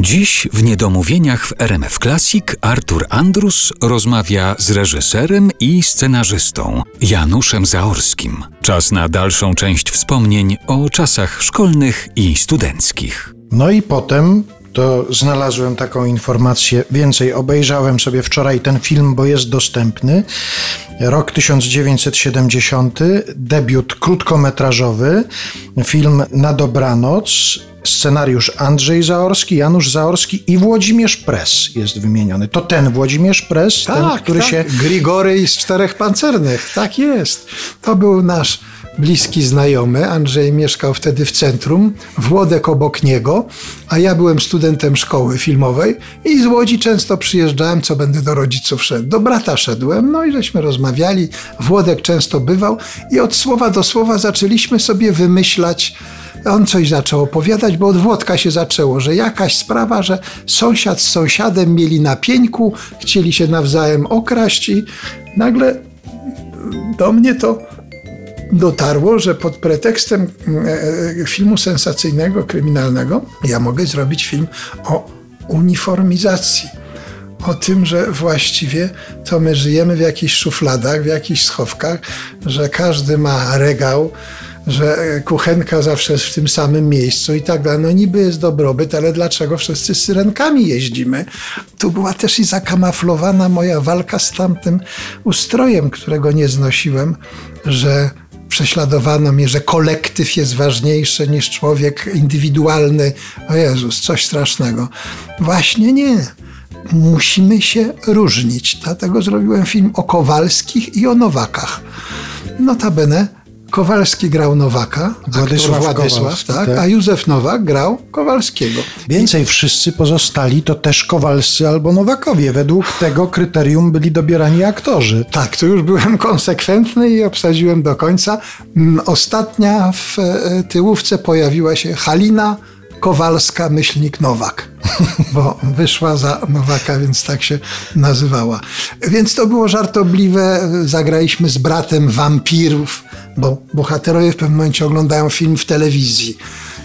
Dziś w Niedomówieniach w RMF Classic Artur Andrus rozmawia z reżyserem i scenarzystą Januszem Zaorskim. Czas na dalszą część wspomnień o czasach szkolnych i studenckich. No i potem to znalazłem taką informację. Więcej obejrzałem sobie wczoraj ten film, bo jest dostępny. Rok 1970, debiut krótkometrażowy, film Na dobranoc. Scenariusz Andrzej Zaorski, Janusz Zaorski i Włodzimierz Pres jest wymieniony. To ten Włodzimierz Pres, ten, który tak. się Grigory z Czterech Pancernych, tak jest. To był nasz bliski znajomy. Andrzej mieszkał wtedy w centrum, Włodek obok niego, a ja byłem studentem szkoły filmowej i z Łodzi często przyjeżdżałem, co będę do rodziców szedł. Do brata szedłem, no i żeśmy rozmawiali. Włodek często bywał i od słowa do słowa zaczęliśmy sobie wymyślać on coś zaczął opowiadać, bo od Włodka się zaczęło, że jakaś sprawa, że sąsiad z sąsiadem mieli na pieńku, chcieli się nawzajem okraść i nagle do mnie to dotarło, że pod pretekstem e, filmu sensacyjnego, kryminalnego, ja mogę zrobić film o uniformizacji. O tym, że właściwie to my żyjemy w jakichś szufladach, w jakichś schowkach, że każdy ma regał, że kuchenka zawsze jest w tym samym miejscu i tak dalej. No niby jest dobrobyt, ale dlaczego wszyscy z syrenkami jeździmy? Tu była też i zakamaflowana moja walka z tamtym ustrojem, którego nie znosiłem, że prześladowano mnie, że kolektyw jest ważniejszy niż człowiek indywidualny. O Jezus, coś strasznego. Właśnie nie. Musimy się różnić. Dlatego zrobiłem film o Kowalskich i o Nowakach. Notabene Kowalski grał Nowaka, Władysław Władysław tak, tak. a Józef Nowak grał Kowalskiego. Więcej wszyscy pozostali to też Kowalscy albo Nowakowie. Według tego kryterium byli dobierani aktorzy. Tak, tu już byłem konsekwentny i obsadziłem do końca. Mm, Ostatnia w e, tyłówce pojawiła się Halina Kowalska, myślnik Nowak, bo wyszła za Nowaka, więc tak się nazywała. Więc to było żartobliwe. Zagraliśmy z bratem wampirów, bo bohaterowie w pewnym momencie oglądają film w telewizji.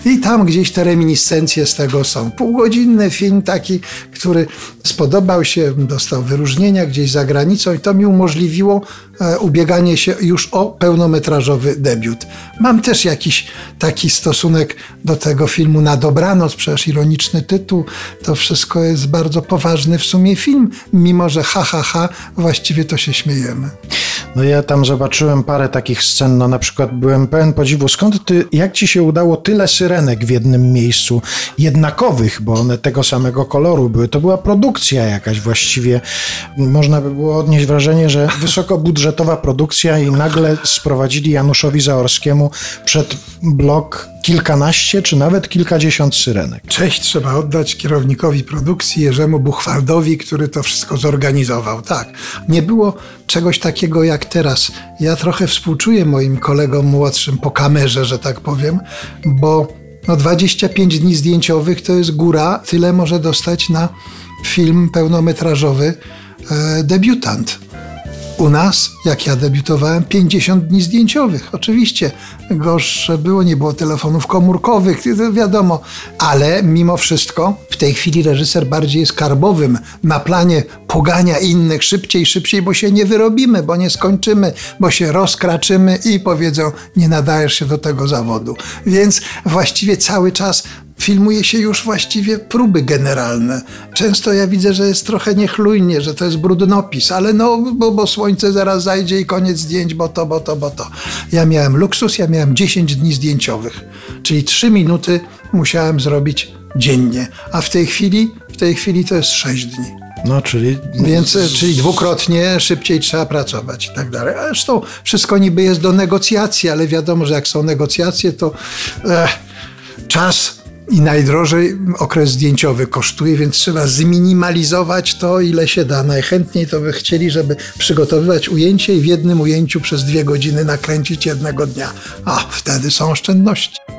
I tam gdzieś te reminiscencje z tego są. Półgodzinny film taki, który spodobał się, dostał wyróżnienia gdzieś za granicą i to mi umożliwiło e, ubieganie się już o pełnometrażowy debiut. Mam też jakiś taki stosunek do tego filmu na dobranoc, przecież ironiczny tytuł. To wszystko jest bardzo poważny w sumie film, mimo że ha, ha, ha, właściwie to się śmiejemy. No ja tam zobaczyłem parę takich scen, no na przykład byłem pełen podziwu, skąd ty, jak ci się udało tyle syrenek w jednym miejscu, jednakowych, bo one tego samego koloru były, to była produkcja jakaś właściwie, można by było odnieść wrażenie, że wysokobudżetowa produkcja i nagle sprowadzili Januszowi Zaorskiemu przed blok kilkanaście czy nawet kilkadziesiąt syrenek. Cześć trzeba oddać kierownikowi produkcji Jerzemu Buchwaldowi, który to wszystko zorganizował. Tak, nie było czegoś takiego jak teraz. Ja trochę współczuję moim kolegom młodszym po kamerze, że tak powiem, bo no 25 dni zdjęciowych to jest góra. Tyle może dostać na film pełnometrażowy e, debiutant. U nas, jak ja debiutowałem, 50 dni zdjęciowych. Oczywiście gorsze było, nie było telefonów komórkowych, wiadomo, ale mimo wszystko w tej chwili reżyser bardziej jest karbowym. Na planie pogania innych szybciej, szybciej, bo się nie wyrobimy, bo nie skończymy, bo się rozkraczymy i powiedzą, nie nadajesz się do tego zawodu. Więc właściwie cały czas filmuje się już właściwie próby generalne. Często ja widzę, że jest trochę niechlujnie, że to jest brudnopis, ale no, bo, bo słońce zaraz zajdzie i koniec zdjęć, bo to, bo to, bo to. Ja miałem luksus, ja miałem 10 dni zdjęciowych, czyli 3 minuty musiałem zrobić dziennie, a w tej chwili, w tej chwili to jest 6 dni. No, czyli... Więc, czyli dwukrotnie szybciej trzeba pracować i tak dalej. Zresztą wszystko niby jest do negocjacji, ale wiadomo, że jak są negocjacje, to e, czas i najdrożej okres zdjęciowy kosztuje, więc trzeba zminimalizować to, ile się da. Najchętniej to by chcieli, żeby przygotowywać ujęcie i w jednym ujęciu przez dwie godziny nakręcić jednego dnia. A wtedy są oszczędności.